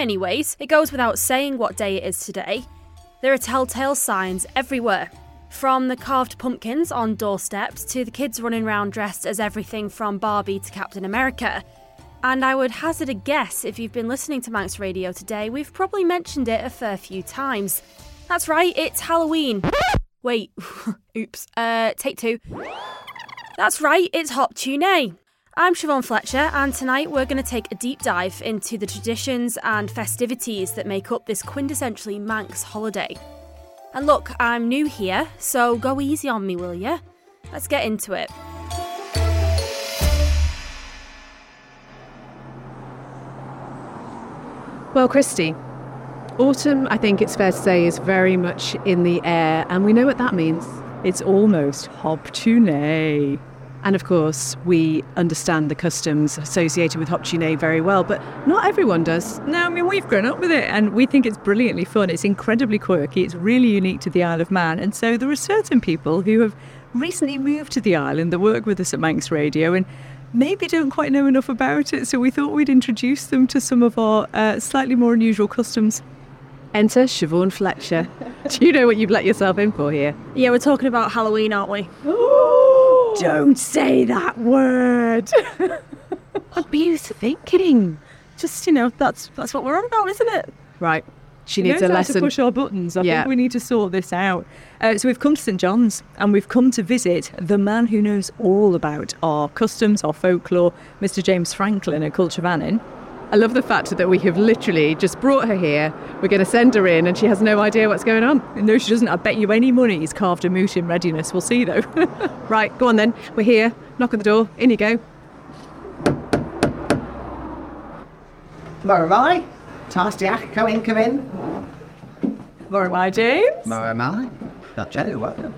many ways, it goes without saying what day it is today. There are telltale signs everywhere. From the carved pumpkins on doorsteps to the kids running around dressed as everything from Barbie to Captain America. And I would hazard a guess if you've been listening to Manx Radio today, we've probably mentioned it a fair few times. That's right, it's Halloween. Wait, oops, uh, take two. That's right, it's Hop-tu-Naa. I'm Siobhan Fletcher, and tonight we're going to take a deep dive into the traditions and festivities that make up this quintessentially Manx holiday. And look, I'm new here, so go easy on me, will you? Let's get into it. Well, Christy, autumn, I think it's fair to say, is very much in the air, and we know what that means. It's almost Hop-tu-Naa. And of course, we understand the customs associated with Hop-tu-Naa very well, but not everyone does. No, I mean, we've grown up with it and we think it's brilliantly fun. It's incredibly quirky. It's really unique to the Isle of Man. And so there are certain people who have recently moved to the island that work with us at Manx Radio and maybe don't quite know enough about it. So we thought we'd introduce them to some of our uh, slightly more unusual customs. Enter Siobhan Fletcher. Do you know what you've let yourself in for here? Yeah, we're talking about Halloween, aren't we? Don't say that word. What were you thinking? Just you know, that's that's what we're on about, isn't it? Right. She needs a lesson. to push our buttons. I Yeah. think we need to sort this out. Uh, so we've come to St John's and we've come to visit the man who knows all about our customs, our folklore, Mr James Franklin at Culture Vannin. I love the fact that we have literally just brought her here. We're going to send her in, and she has no idea what's going on. No, she doesn't. I bet you any money he's carved a moot in readiness. We'll see though. Right, go on then. We're here. Knock on the door. In you go. More am I? Tar stiagh, come in, come in. More am I, James? More am I? Not Jenny, welcome.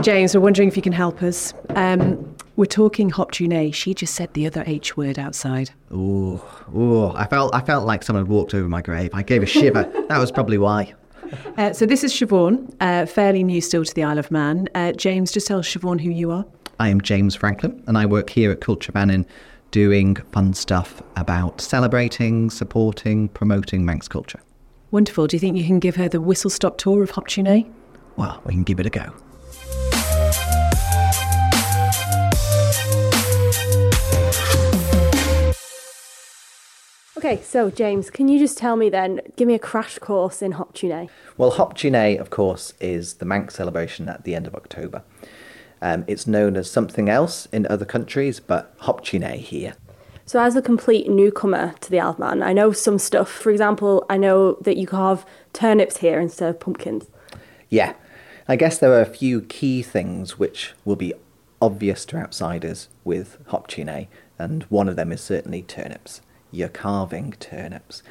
James, we're wondering if you can help us. Um, we're talking Hop-tu-Naa. She just said the other H word outside. Oh, ooh, I felt I felt like someone had walked over my grave. I gave a shiver. that was probably why. Uh, so this is Siobhan, uh, fairly new still to the Isle of Man. Uh, James, just tell Siobhan who you are. I am James Franklin, and I work here at Culture Vannin doing fun stuff about celebrating, supporting, promoting Manx culture. Wonderful. Do you think you can give her the whistle stop tour of Hop-tu-Naa? Well, we can give it a go. Okay, so James, can you just tell me then, give me a crash course in Hop-tu-Naa? Well, Hop-tu-Naa, of course, is the Manx celebration at the end of October. Um, it's known as something else in other countries, but Hop-tu-Naa here. So, as a complete newcomer to the Isle of Man, I know some stuff. For example, I know that you carve turnips here instead of pumpkins. Yeah, I guess there are a few key things which will be obvious to outsiders with Hop-tu-Naa, and one of them is certainly turnips. You're carving turnips.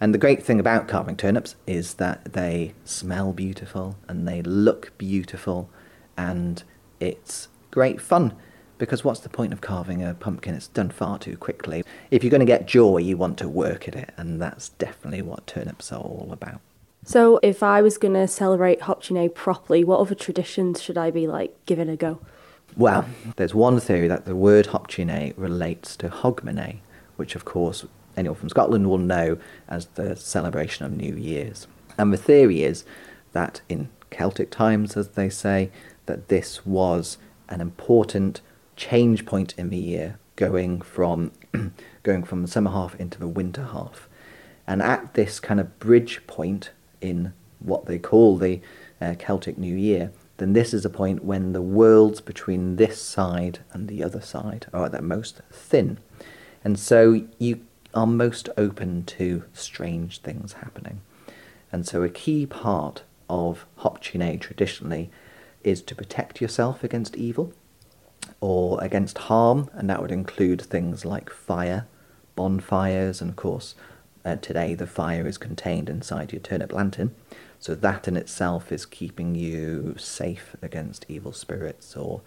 And the great thing about carving turnips is that they smell beautiful and they look beautiful, and it's great fun. Because what's the point of carving a pumpkin? It's done far too quickly. If you're going to get joy, you want to work at it, and that's definitely what turnips are all about. So, if I was going to celebrate Hop-tu-Naa properly, what other traditions should I be like giving a go? Well, there's one theory that the word Hop-tu-Naa relates to Hogmanay, which of course anyone from Scotland will know as the celebration of New Year's. And the theory is that in Celtic times, as they say, that this was an important change point in the year, going from going from the summer half into the winter half. And at this kind of bridge point in what they call the uh, Celtic New Year, then this is a point when the worlds between this side and the other side are at their most thin. And so you are most open to strange things happening. And so a key part of Hop-tu-Naa traditionally is to protect yourself against evil or against harm, and that would include things like fire, bonfires, and of course, uh, today the fire is contained inside your turnip lantern. So that in itself is keeping you safe against evil spirits or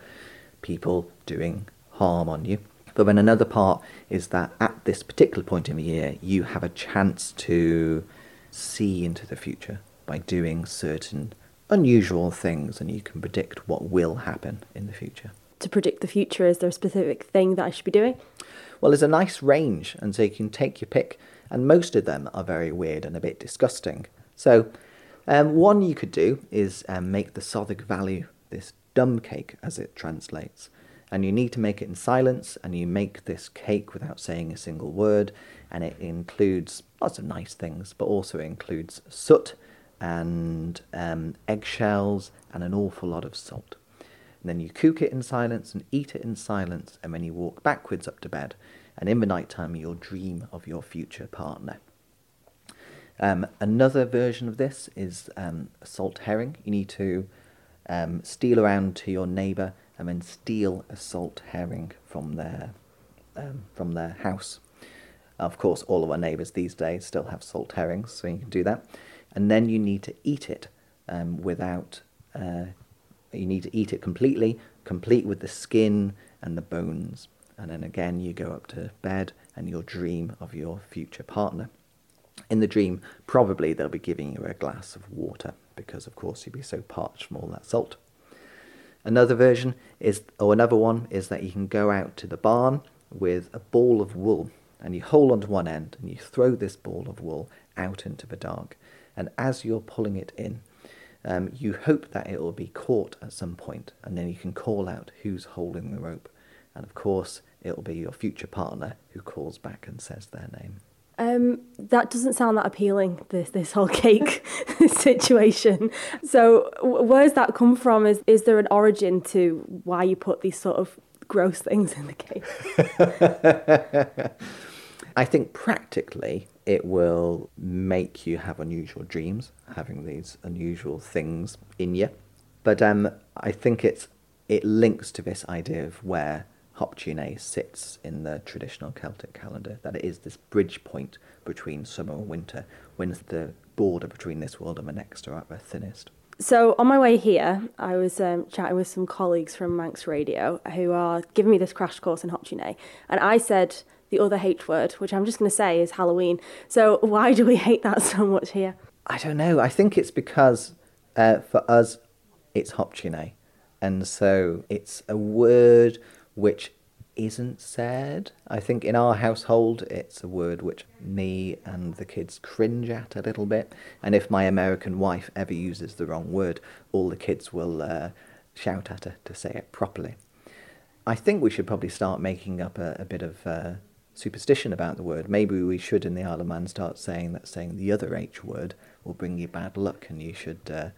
people doing harm on you. But then another part is that at this particular point in the year, you have a chance to see into the future by doing certain unusual things, and you can predict what will happen in the future. To predict the future, is there a specific thing that I should be doing? Well, there's a nice range, and so you can take your pick. and most of them are very weird and a bit disgusting. So, um, one you could do is um, make the Soddag Valloo, this dumb cake as it translates. And you need to make it in silence, and you make this cake without saying a single word, and it includes lots of nice things, but also includes soot and um, eggshells and an awful lot of salt. And then you cook it in silence and eat it in silence, and when you walk backwards up to bed, and in the night time you'll dream of your future partner. Um, another version of this is um, salt herring. You need to um, steal around to your neighbour and then steal a salt herring from their um, from their house. Of course, all of our neighbours these days still have salt herrings, so you can do that. And then you need to eat it um, without. Uh, you need to eat it completely, complete with the skin and the bones. And then again, you go up to bed and you'll dream of your future partner. In the dream, probably they'll be giving you a glass of water because, of course, you'll be so parched from all that salt. Another version is, or another one, is that you can go out to the barn with a ball of wool and you hold onto one end and you throw this ball of wool out into the dark. And as you're pulling it in, um, you hope that it will be caught at some point and then you can call out who's holding the rope. And of course, it'll be your future partner who calls back and says their name. Um, that doesn't sound that appealing. This this whole cake situation. So where's that come from? Is is there an origin to why you put these sort of gross things in the cake? I think practically it will make you have unusual dreams, having these unusual things in you. But um, I think it's it links to this idea of where Hop-tu-Naa sits in the traditional Celtic calendar, that it is this bridge point between summer and winter, when the border between this world and the next are at their thinnest. So on my way here, I was um, chatting with some colleagues from Manx Radio who are giving me this crash course in Hop-tu-Naa, and I said the other H word, which I'm just going to say is Halloween. So why do we hate that so much here? I don't know. I think it's because uh, for us, it's Hop-tu-Naa, and so it's a word which isn't said. I think in our household, it's a word which me and the kids cringe at a little bit. And if my American wife ever uses the wrong word, all the kids will uh, shout at her to say it properly. I think we should probably start making up a, a bit of uh, superstition about the word. Maybe we should in the Isle of Man start saying that saying the other H word will bring you bad luck and you should, uh,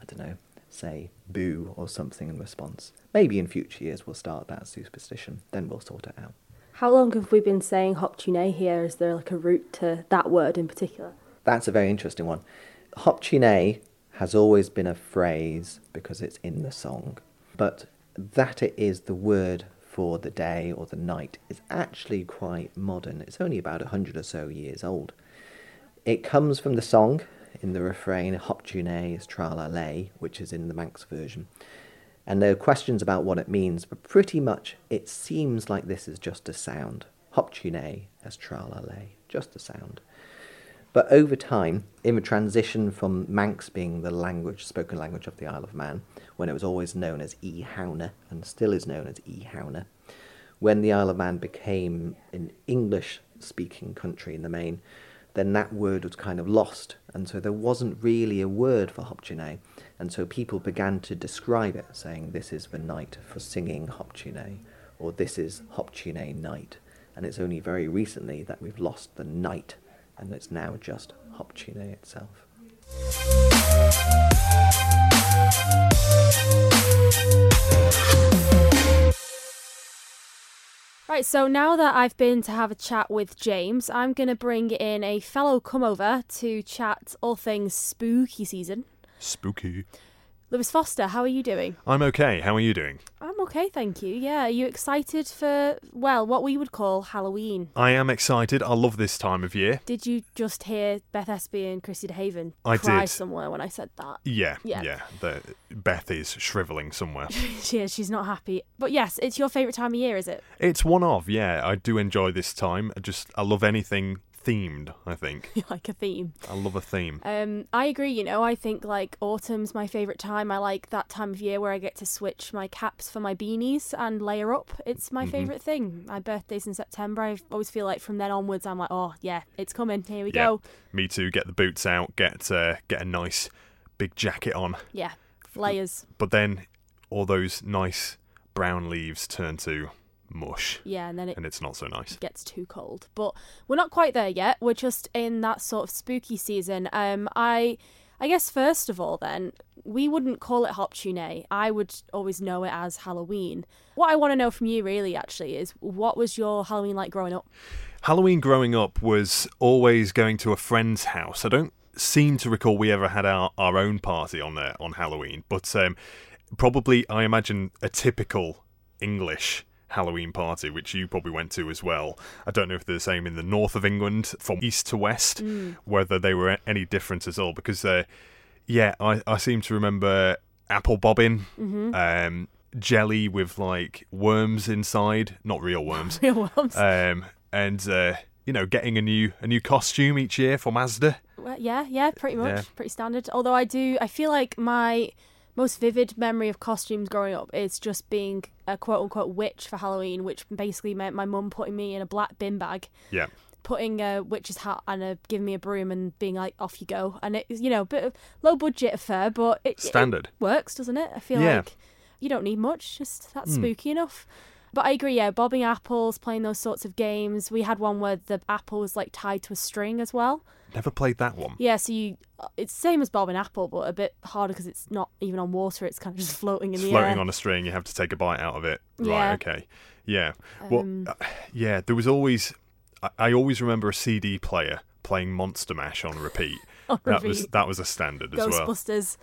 I don't know, say boo or something in response. Maybe in future years we'll start that superstition, then we'll sort it out. How long have we been saying Hop-tu-Naa here? Is there like a root to that word in particular? That's a very interesting one. Hop-tu-Naa has always been a phrase because it's in the song, but that it is the word for the day or the night is actually quite modern. It's only about a hundred or so years old. It comes from the song in the refrain, Hop-tu-Naa is tra la lay, which is in the Manx version. And there are questions about what it means, but pretty much it seems like this is just a sound. Hop-tu-Naa as tra la lay, just a sound. But over time, in the transition from Manx being the language, spoken language of the Isle of Man, when it was always known as E Hauna and still is known as E Hauna, when the Isle of Man became an English speaking country in the main, then that word was kind of lost. And so there wasn't really a word for Hop-tu-Naa. And so people began to describe it, saying, This is the night for singing Hop-tu-Naa, or This is Hop-tu-Naa night. And it's only very recently that we've lost the night, and it's now just Hop-tu-Naa itself. Right, so now that I've been to have a chat with James, I'm going to bring in a fellow come over to chat all things spooky season. Spooky. Lewis Foster, how are you doing? I'm okay. How are you doing? I'm okay, thank you. Yeah, are you excited for, well, what we would call Halloween? I am excited. I love this time of year. Did you just hear Beth Espey and Christy DeHaven I cry did. somewhere when I said that? Yeah, Yeah. yeah. The, Beth is shriveling somewhere. she is, she's not happy. But yes, it's your favourite time of year, is it? it's one of, yeah. I do enjoy this time. I just, I love anything themed. I think like a theme. I love a theme. Um, I agree. You know, I think like autumn's my favorite time. I like that time of year where I get to switch my caps for my beanies and layer up. It's my Mhm. favorite thing. My birthday's in September. I always feel like from then onwards, I'm like, oh yeah, it's coming. Here we Yeah. go. Me too. Get the boots out. Get uh, get a nice big jacket on. Yeah, layers. But then all those nice brown leaves turn to mush, Yeah, and then it and it's not so nice. gets too cold. But we're not quite there yet. We're just in that sort of spooky season. Um, I, I guess first of all, then we wouldn't call it Hop-tu-Naa. I would always know it as Halloween. What I want to know from you, really, actually, is what was your Halloween like growing up? Halloween growing up was always going to a friend's house. I don't seem to recall we ever had our, our own party on there on Halloween, but um, probably I imagine a typical English Halloween party, which you probably went to as well. I don't know if they're the same in the north of England, from east to west, whether they were any different at all. Because, uh, yeah, I, I seem to remember apple bobbing, um, jelly with like worms inside, not real worms Real worms. um, and uh, you know, getting a new a new costume each year for Mazda. Well, yeah, yeah, pretty much, Yeah. pretty standard. Although I do, I feel like my most vivid memory of costumes growing up is just being a quote unquote witch for Halloween, which basically meant my mum putting me in a black bin bag, Yeah, putting a witch's hat and a, giving me a broom and being like, off you go. And it's, you know, a bit of low budget affair, but it, it standard. works, doesn't it? I feel Yeah. like you don't need much, just that's Hmm. spooky enough. But I agree, yeah, bobbing apples, playing those sorts of games. We had one where the apple was like tied to a string as well. Never played that one. Yeah, so you it's same as bobbing apple, but a bit harder because it's not even on water. It's kind of just floating in It's the floating air. on a string. You have to take a bite out of it. Yeah. Right. Okay. Yeah. Well. Um, uh, yeah. There was always. I, I always remember a CD player playing Monster Mash on repeat. on That was that was a standard as well. Ghostbusters,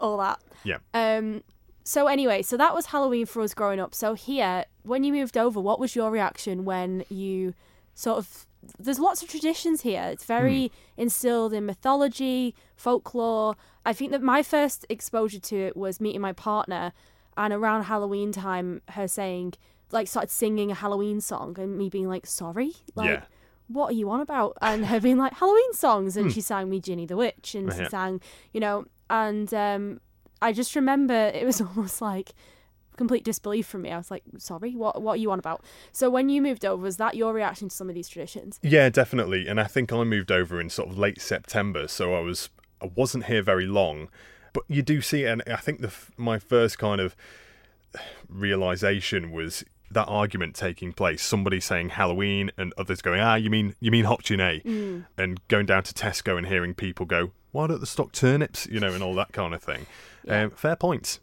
all that. Yeah. Um. So anyway, so that was Halloween for us growing up. So here, when you moved over, what was your reaction when you sort of? There's lots of traditions here. It's very instilled in mythology, folklore. I think that my first exposure to it was meeting my partner, and around Halloween time, her saying like started singing a Halloween song, and me being like, "Sorry, like." Yeah. What are you on about? And her being like Halloween songs, and she sang me Ginny the Witch, and she Hmm. Sang, you know, and um, I just remember it was almost like complete disbelief from me. I was like, "Sorry, what? What are you on about?" So when you moved over, was that your reaction to some of these traditions? Yeah, definitely. And I think I moved over in sort of late September, so I was I wasn't here very long. But you do see, and I think the my first kind of realization was that argument taking place. Somebody saying Halloween, and others going, "Ah, you mean you mean Hop-tu-Naa?" And going down to Tesco and hearing people go, "Why don't they stock turnips?" You know, and all that kind of thing. Yeah. Um, fair points.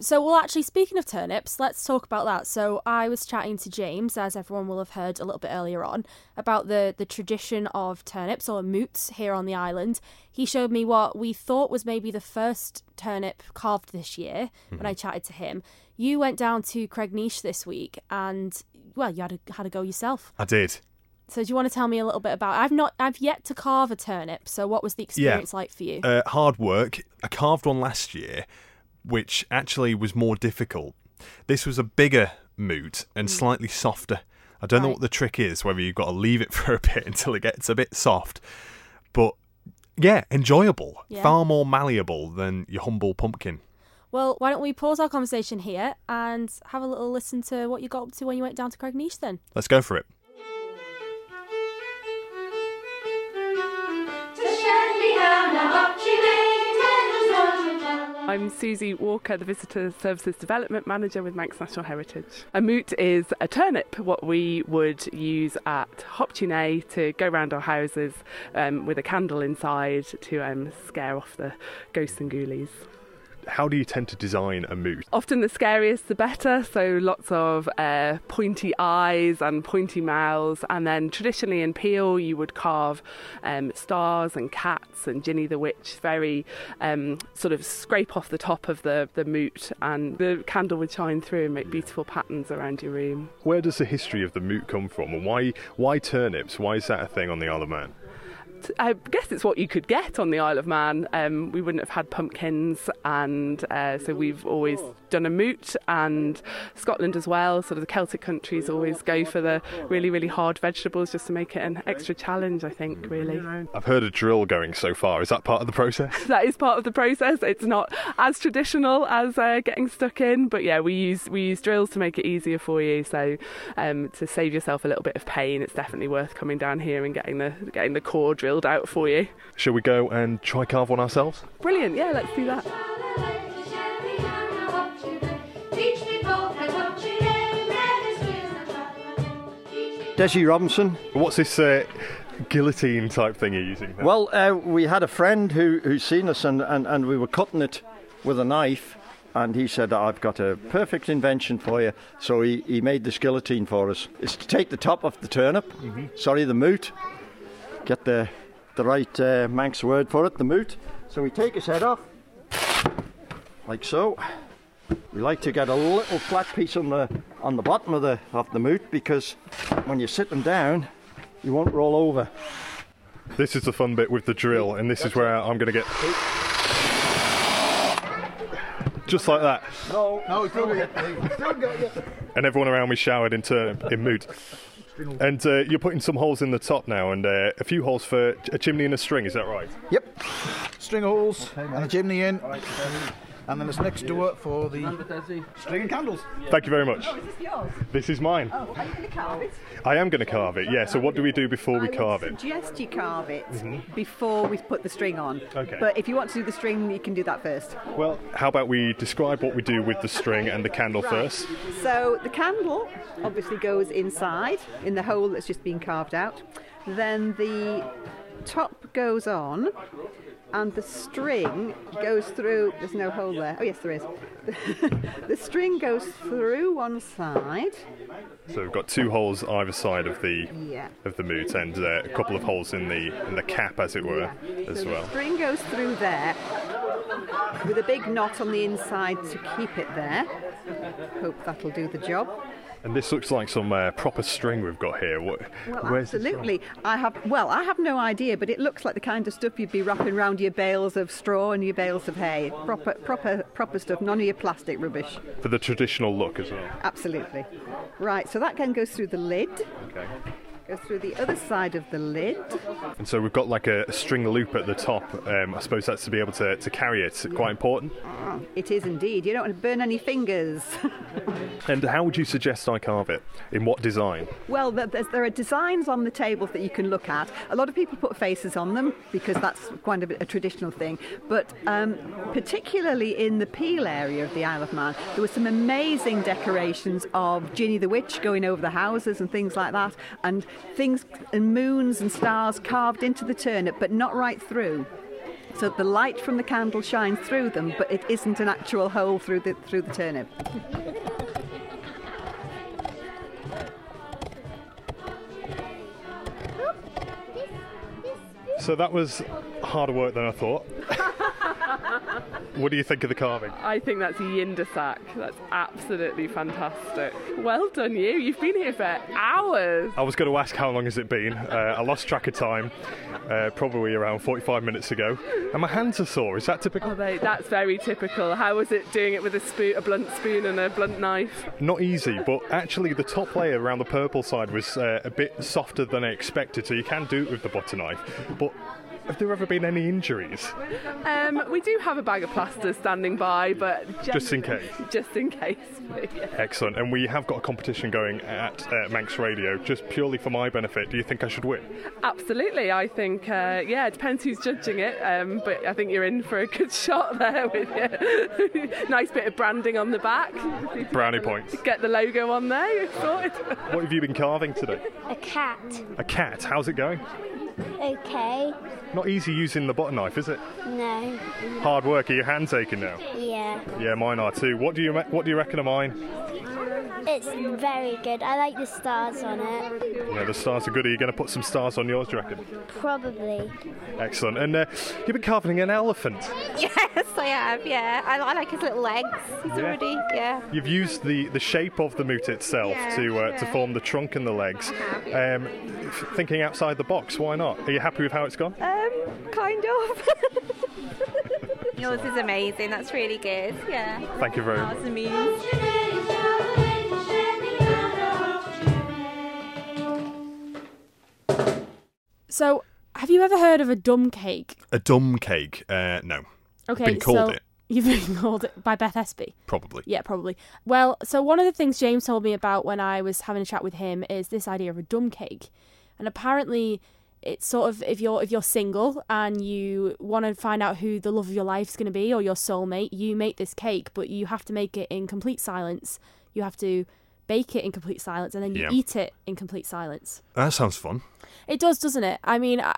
So, well, actually, speaking of turnips, let's talk about that. So, I was chatting to James, as everyone will have heard a little bit earlier on, about the, the tradition of turnips or moots here on the island. He showed me what we thought was maybe the first turnip carved this year when I chatted to him. You went down to Cregneash this week and, well, you had a, had a go yourself. I did. So, do you want to tell me a little bit about? I've not, I've yet to carve a turnip. So, what was the experience like for you? uh, hard work. I carved one last year, which actually was more difficult. This was a bigger moot and slightly softer. I don't know what the trick is, whether you've got to leave it for a bit until it gets a bit soft. But yeah, enjoyable. Yeah. Far more malleable than your humble pumpkin. Well, why don't we pause our conversation here and have a little listen to what you got up to when you went down to Cregneash then? Let's go for it. I'm Susie Walker, the Visitor Services Development Manager with Manx National Heritage. A moot is a turnip, what we would use at Hop-tu-Naa to go round our houses um, with a candle inside to um, scare off the ghosts and ghoulies. How do you tend to design a moot? Often the scariest the better, so lots of uh, pointy eyes and pointy mouths. And then traditionally in Peel, you would carve um, stars and cats and Ginny the Witch, very um, sort of scrape off the top of the, the moot, and the candle would shine through and make beautiful patterns around your room. Where does the history of the moot come from, and why why turnips? Why is that a thing on the Isle of Man? I guess it's what you could get on the Isle of Man. Um, we wouldn't have had pumpkins, and uh, so we've always done a moot, and Scotland as well. Sort of the Celtic countries always go for the really, really hard vegetables just to make it an extra challenge. I think really. I've heard a drill going so far. Is that part of the process? that is part of the process. It's not as traditional as uh, getting stuck in, but yeah, we use we use drills to make it easier for you. So um, to save yourself a little bit of pain, it's definitely worth coming down here and getting the getting the core drilled out for you. Shall we go and try carve one ourselves? Brilliant. Yeah, let's do that. Desi Robinson. What's this uh, guillotine type thing you're using? There? Well, uh, we had a friend who who seen us and, and, and we were cutting it with a knife and he said, I've got a perfect invention for you. So he, he made this guillotine for us. It's to take the top off the turnip, mm-hmm. sorry, the moot, get the, the right uh, Manx word for it, the moot. So we take his head off, like so. We like to get a little flat piece on the on the bottom of the of the moot because when you sit them down, you won't roll over. This is the fun bit with the drill, and this That's is where I'm going to get just like that. No, no, still got. Still got you. And everyone around me showered into in mood. And uh, you're putting some holes in the top now, and uh, a few holes for a chimney and a string. Is that right? Yep. String holes and a chimney in and then it's next door for the string and candles. Thank you very much. Oh, is this yours? This is mine. Oh, are you going to carve it? I am going to carve it, yeah. So what do we do before we carve would it? suggest you carve it mm-hmm. before we put the string on. Okay. But if you want to do the string, you can do that first. Well, how about we describe what we do with the string and the candle Right. first? So the candle obviously goes inside in the hole that's just been carved out. Then the top goes on and the string goes through. There's no hole there. Oh yes, there is. the string goes through one side. So we've got two holes either side of the Yeah. of the moot, and uh, a couple of holes in the in the cap, as it were, Yeah. as so well. The string goes through there with a big knot on the inside to keep it there. Hope that'll do the job. And this looks like some uh, proper string we've got here. What, Well, where's this from? absolutely. I have. Well, I have no idea, but it looks like the kind of stuff you'd be wrapping around your bales of straw and your bales of hay. Proper, proper, proper stuff. None of your plastic rubbish. For the traditional look as well. Absolutely. Right. So that then goes through the lid. Okay. Goes through the other side of the lid. And so we've got like a, a string loop at the top. Um, I suppose that's to be able to, to carry it. Quite important. It is indeed. You don't want to burn any fingers. And how would you suggest I carve it? In what design? Well, there- there's, there are designs on the tables that you can look at. A lot of people put faces on them because that's kind of a traditional thing. But um, particularly in the Peel area of the Isle of Man, there were some amazing decorations of Ginny the Witch going over the houses and things like that, and things and moons and stars carved into the turnip, but not right through. So the light from the candle shines through them, but it isn't an actual hole through the through the turnip. So that was harder work than I thought. What do you think of the carving? I think that's Yindyssagh. That's absolutely fantastic. Well done, you. You've been here for hours. I was going to ask how long has it been. Uh, I lost track of time, uh, probably around 45 minutes ago. And my hands are sore. Is that typical? Although that's very typical. How was it doing it with a spoon, a blunt spoon, and a blunt knife? Not easy, but actually the top layer around the purple side was uh, a bit softer than I expected, so you can do it with the butter knife. But have there ever been any injuries? Um, we do have a bag of plasters standing by, but Just in case. Just in case. yeah. Excellent. And we have got a competition going at uh, Manx Radio, just purely for my benefit. Do you think I should win? Absolutely. I think, uh, yeah, it depends who's judging it, um, but I think you're in for a good shot there with your nice bit of branding on the back. Brownie points. Get the logo on there. You're sorted. What have you been carving today? A cat. A cat. How's it going? Okay. Not easy using the butter knife, is it? No. Hard work. Are your hands aching now? Yeah. Yeah, mine are too. What do you What do you reckon of mine? It's very good. I like the stars on it. Yeah, the stars are good. Are you going to put some stars on yours, do you reckon? Probably. Excellent. And uh, you've been carving an elephant. Yes, I have. Yeah, I, I like his little legs. He's Yeah. already yeah. You've used the, the shape of the moot itself Yeah, to uh, to form the trunk and the legs. Um, thinking outside the box, why not? Are you happy with how it's gone? Um, kind of. Yours is amazing. That's really good. Yeah. Thank you very That's much. So, have you ever heard of a dumb cake? A dumb cake? Uh, no. Okay, Been called so it, You've been called it by Beth Espey. probably. Yeah, probably. Well, so one of the things James told me about when I was having a chat with him is this idea of a dumb cake, and apparently it's sort of if you're if you're single and you want to find out who the love of your life's going to be or your soulmate, you make this cake, but you have to make it in complete silence. You have to bake it in complete silence, and then you Yeah. eat it in complete silence. That sounds fun. It does, doesn't it? I mean, I-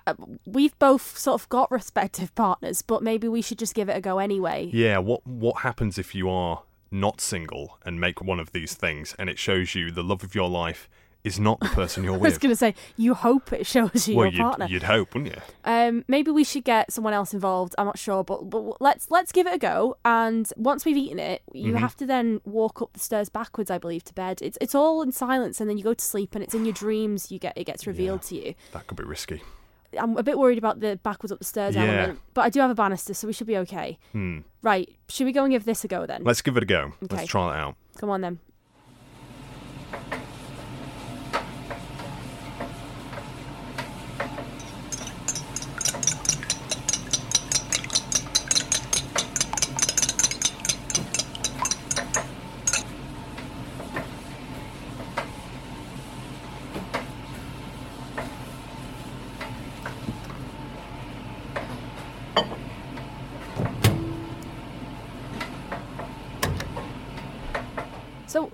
we've both sort of got respective partners, but maybe we should just give it a go anyway. Yeah. What What happens if you are not single and make one of these things, and it shows you the love of your life is not the person you're with. I was going to say, you hope it shows you well, your you'd, partner. you'd hope, wouldn't you? Um, maybe we should get someone else involved. I'm not sure, but but let's let's give it a go. And once we've eaten it, you Mhm. have to then walk up the stairs backwards, I believe, to bed. It's it's all in silence, and then you go to sleep, and it's in your dreams. You get it gets revealed to you. That could be risky. I'm a bit worried about the backwards up the stairs Yeah. element, but I do have a banister, so we should be okay. Hmm. Right? Should we go and give this a go then? Let's give it a go. Okay. Let's try it out. Come on then. So,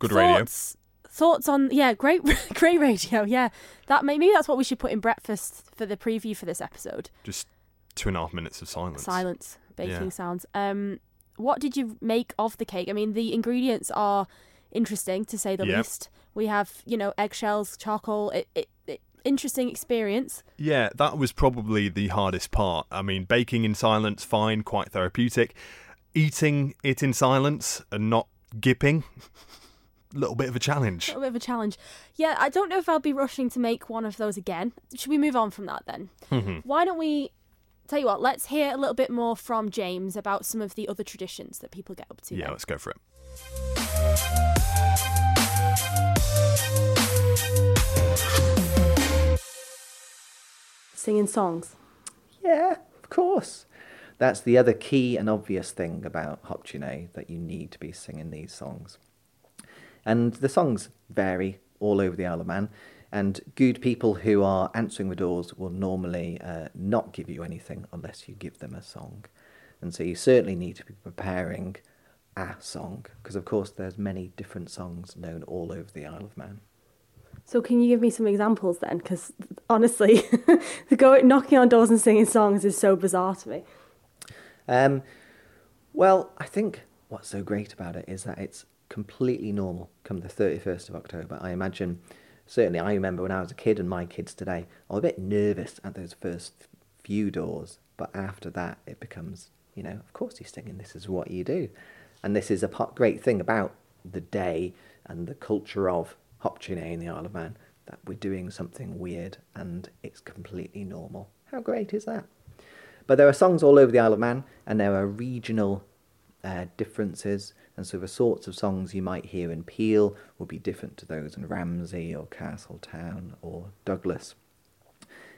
Good radio. thoughts, Thoughts on yeah, great, great radio. Yeah, that may- maybe that's what we should put in breakfast for the preview for this episode. Just two and a half minutes of silence. Silence, baking Yeah. sounds. Um, what did you make of the cake? I mean, the ingredients are interesting to say the Yep. least. We have you know eggshells, charcoal. It, it, it interesting experience. Yeah, that was probably the hardest part. I mean, baking in silence, fine, quite therapeutic. Eating it in silence and not gipping, little bit of a challenge. A challenge. little bit of a challenge. Yeah, I don't know if I'll be rushing to make one of those again. Should we move on from that then? Mhm. Why don't we tell you what? Let's hear a little bit more from James about some of the other traditions that people get up to. Yeah, then. let's go for it. Singing songs. Yeah, of course. That's the other key and obvious thing about Hop-tu-Naa that you need to be singing these songs. And the songs vary all over the Isle of Man, and good people who are answering the doors will normally uh, not give you anything unless you give them a song. And so you certainly need to be preparing a song, because of course there's many different songs known all over the Isle of Man. So can you give me some examples then? Because honestly, the go knocking on doors and singing songs is so bizarre to me. Um, well, I think what's so great about it is that it's completely normal come the 31st of October. I imagine, certainly, I remember when I was a kid and my kids today, are a bit nervous at those first few doors, but after that, it becomes, you know, of course you're singing, this is what you do. And this is a great thing about the day and the culture of Hop-tu-Naa in the Isle of Man, that we're doing something weird and it's completely normal. How great is that? But there are songs all over the Isle of Man, and there are regional uh, differences. And so the sorts of songs you might hear in Peel will be different to those in Ramsey or Castletown or Douglas.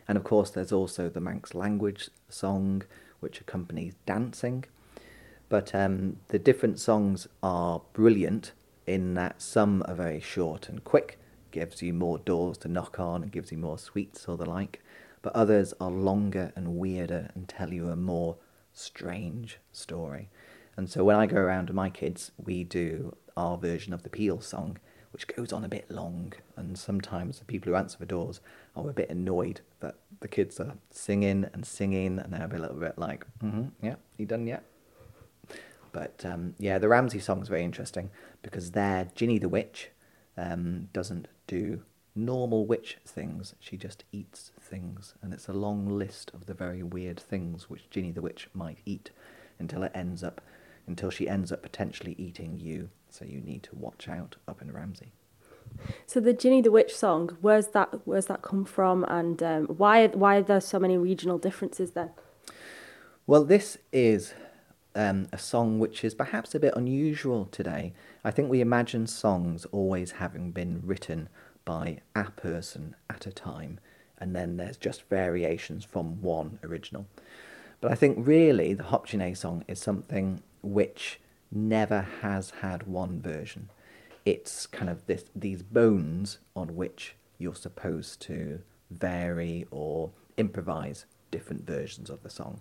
And of course, there's also the Manx language song, which accompanies dancing. But um, the different songs are brilliant in that some are very short and quick, gives you more doors to knock on and gives you more sweets or the like. But others are longer and weirder and tell you a more strange story. And so when I go around with my kids, we do our version of the Peel song, which goes on a bit long. And sometimes the people who answer the doors are a bit annoyed that the kids are singing and singing, and they'll be a little bit like, mm-hmm, yeah, you done yet? But um, yeah, the Ramsey song is very interesting because there, Ginny the witch um, doesn't do normal witch things. She just eats things, and it's a long list of the very weird things which Ginny the witch might eat until it ends up, until she ends up potentially eating you. So you need to watch out up in Ramsey. So the Ginny the Witch song, where's that? Where's that come from, and um, why why are there so many regional differences then? Well, this is um, a song which is perhaps a bit unusual today. I think we imagine songs always having been written by a person at a time, and then there's just variations from one original. But I think really the Hop-tu-Naa song is something which never has had one version. It's kind of this these bones on which you're supposed to vary or improvise different versions of the song.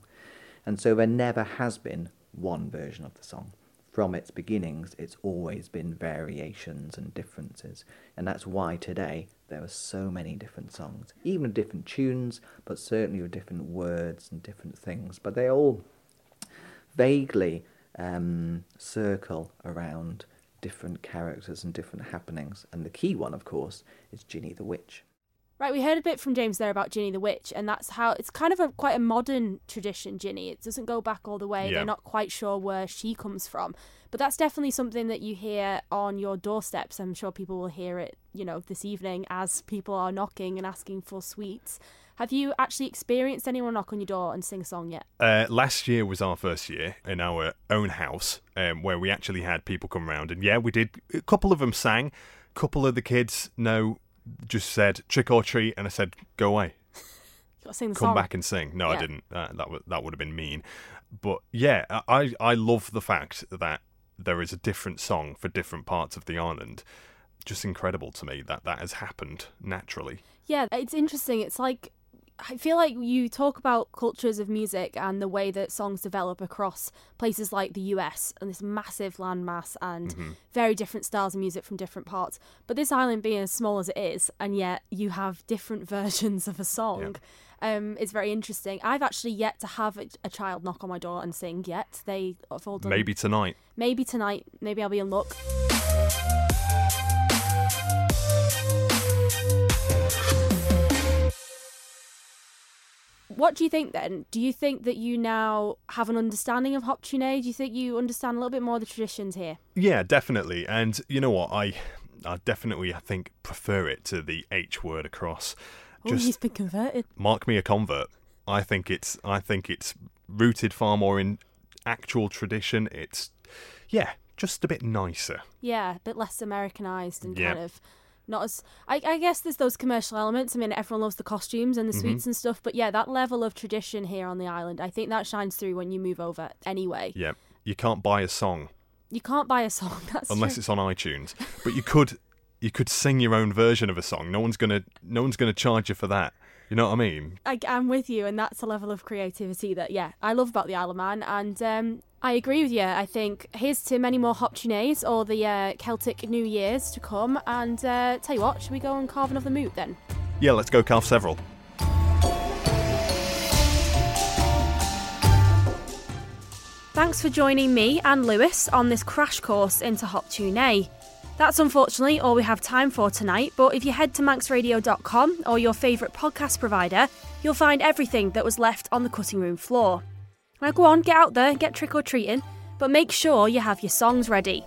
And so there never has been one version of the song. From its beginnings, it's always been variations and differences. And that's why today there are so many different songs, even different tunes, but certainly with different words and different things. But they all vaguely um, circle around different characters and different happenings. And the key one, of course, is Ginny the Witch. Right, we heard a bit from James there about Ginny the Witch, and that's how it's kind of a quite a modern tradition, Ginny. It doesn't go back all the way. Yeah. They're not quite sure where she comes from. But that's definitely something that you hear on your doorsteps. I'm sure people will hear it, you know, this evening as people are knocking and asking for sweets. Have you actually experienced anyone knock on your door and sing a song yet? Uh, last year was our first year in our own house, um, where we actually had people come around, and yeah, we did. A couple of them sang. A couple of the kids, no, just said trick or treat, and I said go away, You got to sing the come song. back and sing. No, I didn't. Uh, that would that would have been mean. But yeah, I I love the fact that there is a different song for different parts of the island. Just incredible to me that that has happened naturally. Yeah, it's interesting. It's like I feel like you talk about cultures of music and the way that songs develop across places like the US and this massive landmass and Mhm. very different styles of music from different parts. But this island being as small as it is, and yet you have different versions of a song. Um, it's very interesting. I've actually yet to have a, a child knock on my door and sing yet. They have all done Maybe tonight. maybe tonight. Maybe I'll be in luck. What do you think then? Do you think that you now have an understanding of Hop-tu-Naa? Do you think you understand a little bit more of the traditions here? Yeah, definitely. And you know what? I I definitely I think prefer it to the H word across. Oh, he's been converted. mark me a convert. I think it's I think it's rooted far more in actual tradition. It's yeah, just a bit nicer. Yeah, a bit less Americanized and Yeah. kind of not as. I, I guess there's those commercial elements. I mean, everyone loves the costumes and the Mhm. sweets and stuff, but yeah, that level of tradition here on the island, I think that shines through when you move over anyway. Yeah, you can't buy a song You can't buy a song, that's unless true. it's on iTunes, but you could you could sing your own version of a song. No one's gonna no one's gonna charge you for that. You know what I mean? I, I'm with you, and that's a level of creativity that, yeah, I love about the Isle of Man. And um, I agree with you. I think here's to many more Hop-tu-Naas or the uh, Celtic New Year's to come. And uh, tell you what, should we go and carve another moot then? Yeah, let's go carve several. Thanks for joining me and Lewis on this crash course into Hop-tu-Naa. That's unfortunately all we have time for tonight, but if you head to manxradio.com or your favourite podcast provider, you'll find everything that was left on the cutting room floor. Now go on, get out there, get trick or treating, but make sure you have your songs ready.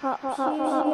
Hop, hop, hop,